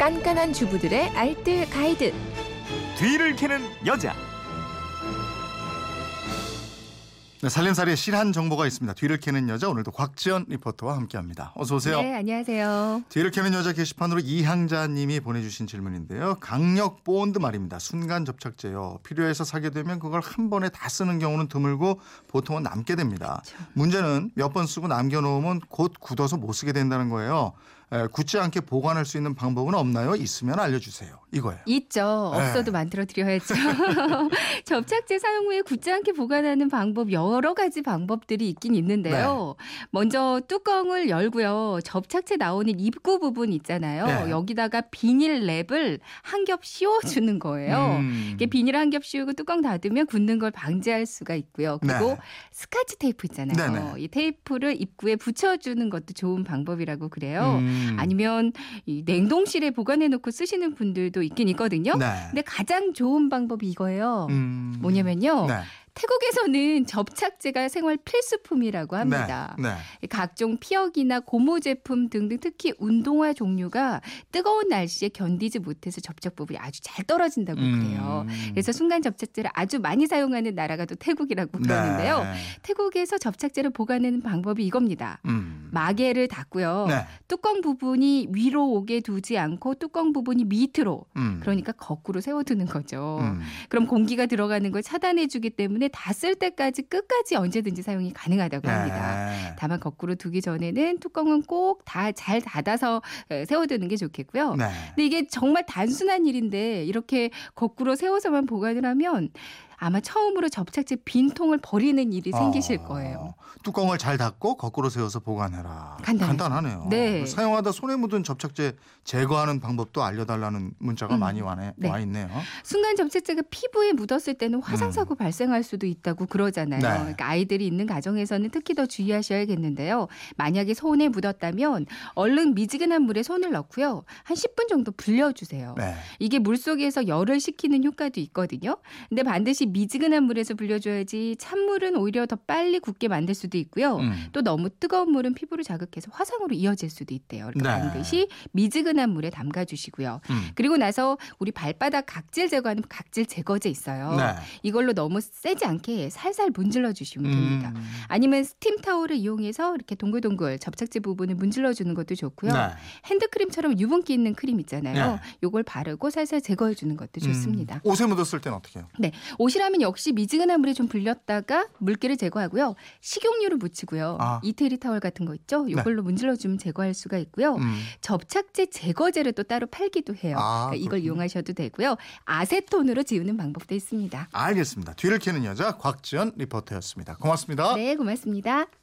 깐깐한 주부들의 알뜰 가이드. 뒤를 캐는 여자. 네, 살림살이에 실한 정보가 있습니다. 뒤를 캐는 여자 오늘도 곽지연 리포터와 함께합니다. 어서 오세요. 네, 안녕하세요. 뒤를 캐는 여자 게시판으로 이향자님이 보내주신 질문인데요. 강력 본드 말입니다. 순간 접착제요. 필요해서 사게 되면 그걸 한 번에 다 쓰는 경우는 드물고 보통은 남게 됩니다. 문제는 몇 번 쓰고 남겨놓으면 곧 굳어서 못 쓰게 된다는 거예요. 에, 굳지 않게 보관할 수 있는 방법은 없나요? 있으면 알려주세요. 이거예요. 있죠. 네. 없어도 만들어 드려야죠. 접착제 사용 후에 굳지 않게 보관하는 방법 여러 가지 방법들이 있긴 있는데요. 먼저 뚜껑을 열고요. 접착제 나오는 입구 부분 있잖아요. 네. 여기다가 비닐 랩을 한 겹 씌워 주는 거예요. 음. 이게 비닐 한 겹 씌우고 뚜껑 닫으면 굳는 걸 방지할 수가 있고요. 그리고 네. 스카치 테이프 있잖아요. 네네. 이 테이프를 입구에 붙여주는 것도 좋은 방법이라고 그래요. 음. 아니면 이 냉동실에 보관해 놓고 쓰시는 분들도 있긴 있거든요. 네. 근데 가장 좋은 방법이 이거예요. 음. 뭐냐면요. 네. 태국에서는 접착제가 생활 필수품이라고 합니다. 네. 네. 각종 피혁이나 고무 제품 등등 특히 운동화 종류가 뜨거운 날씨에 견디지 못해서 접착 부분이 아주 잘 떨어진다고 그래요. 음. 그래서 순간 접착제를 아주 많이 사용하는 나라가 또 태국이라고 그러는데요. 네. 태국에서 접착제를 보관하는 방법이 이겁니다. 음. 마개를 닫고요. 네. 뚜껑 부분이 위로 오게 두지 않고 뚜껑 부분이 밑으로 음. 그러니까 거꾸로 세워두는 거죠. 음. 그럼 공기가 들어가는 걸 차단해주기 때문에 다 쓸 때까지 끝까지 언제든지 사용이 가능하다고 합니다. 네. 다만 거꾸로 두기 전에는 뚜껑은 꼭 다 잘 닫아서 에, 세워두는 게 좋겠고요. 네. 근데 이게 정말 단순한 일인데 이렇게 거꾸로 세워서만 보관을 하면 아마 처음으로 접착제 빈 통을 버리는 일이 생기실 어, 거예요. 뚜껑을 잘 닫고 거꾸로 세워서 보관해라. 간단하죠. 간단하네 요. 네. 사용하다 손에 묻은 접착제 제거하는 방법도 알려달라는 문자가 음. 많이 와네, 네. 와 있네요. 순간 접착제가 피부에 묻었을 때는 화상 사고 발생할 수도 있다고 그러잖아요. 음. 네. 그러니까 아이들이 있는 가정에서는 특히 더 주의하셔야겠는데요. 만약에 손에 묻었다면 얼른 미지근한 물에 손을 넣고요. 한 10분 정도 불려주세요. 네. 이게 물 속에서 열을 식히는 효과도 있거든요. 근데 반드시 미지근한 물에서 불려줘야지 찬물은 오히려 더 빨리 굳게 만들 수도 있고요. 음. 또 너무 뜨거운 물은 피부를 자극해서 화상으로 이어질 수도 있대요. 그러니까 네. 반드시 미지근한 물에 담가 주시고요. 음. 그리고 나서 우리 발바닥 각질 제거하는 각질 제거제 있어요. 네. 이걸로 너무 세지 않게 살살 문질러 주시면 됩니다. 음. 아니면 스팀 타올을 이용해서 이렇게 동글동글 접착제 부분을 문질러 주는 것도 좋고요. 네. 핸드크림처럼 유분기 있는 크림 있잖아요. 네. 요걸 바르고 살살 제거해 주는 것도 좋습니다. 음. 옷에 묻었을 땐 어떻게 해요? 네. 옷이라면 역시 미지근한 물에 좀 불렸다가 물기를 제거하고요. 식용유를 묻히고요. 아. 이태리 타월 같은 거 있죠? 요걸로 문질러 주면 제거할 수가 있고요. 음. 접착제 제거제를 또 따로 팔기도 해요. 아, 그러니까 이걸. 이용하셔도 되고요. 아세톤으로 지우는 방법도 있습니다. 알겠습니다. 뒤를 캐는 여자 곽지연 리포터였습니다. 고맙습니다. 네, 고맙습니다.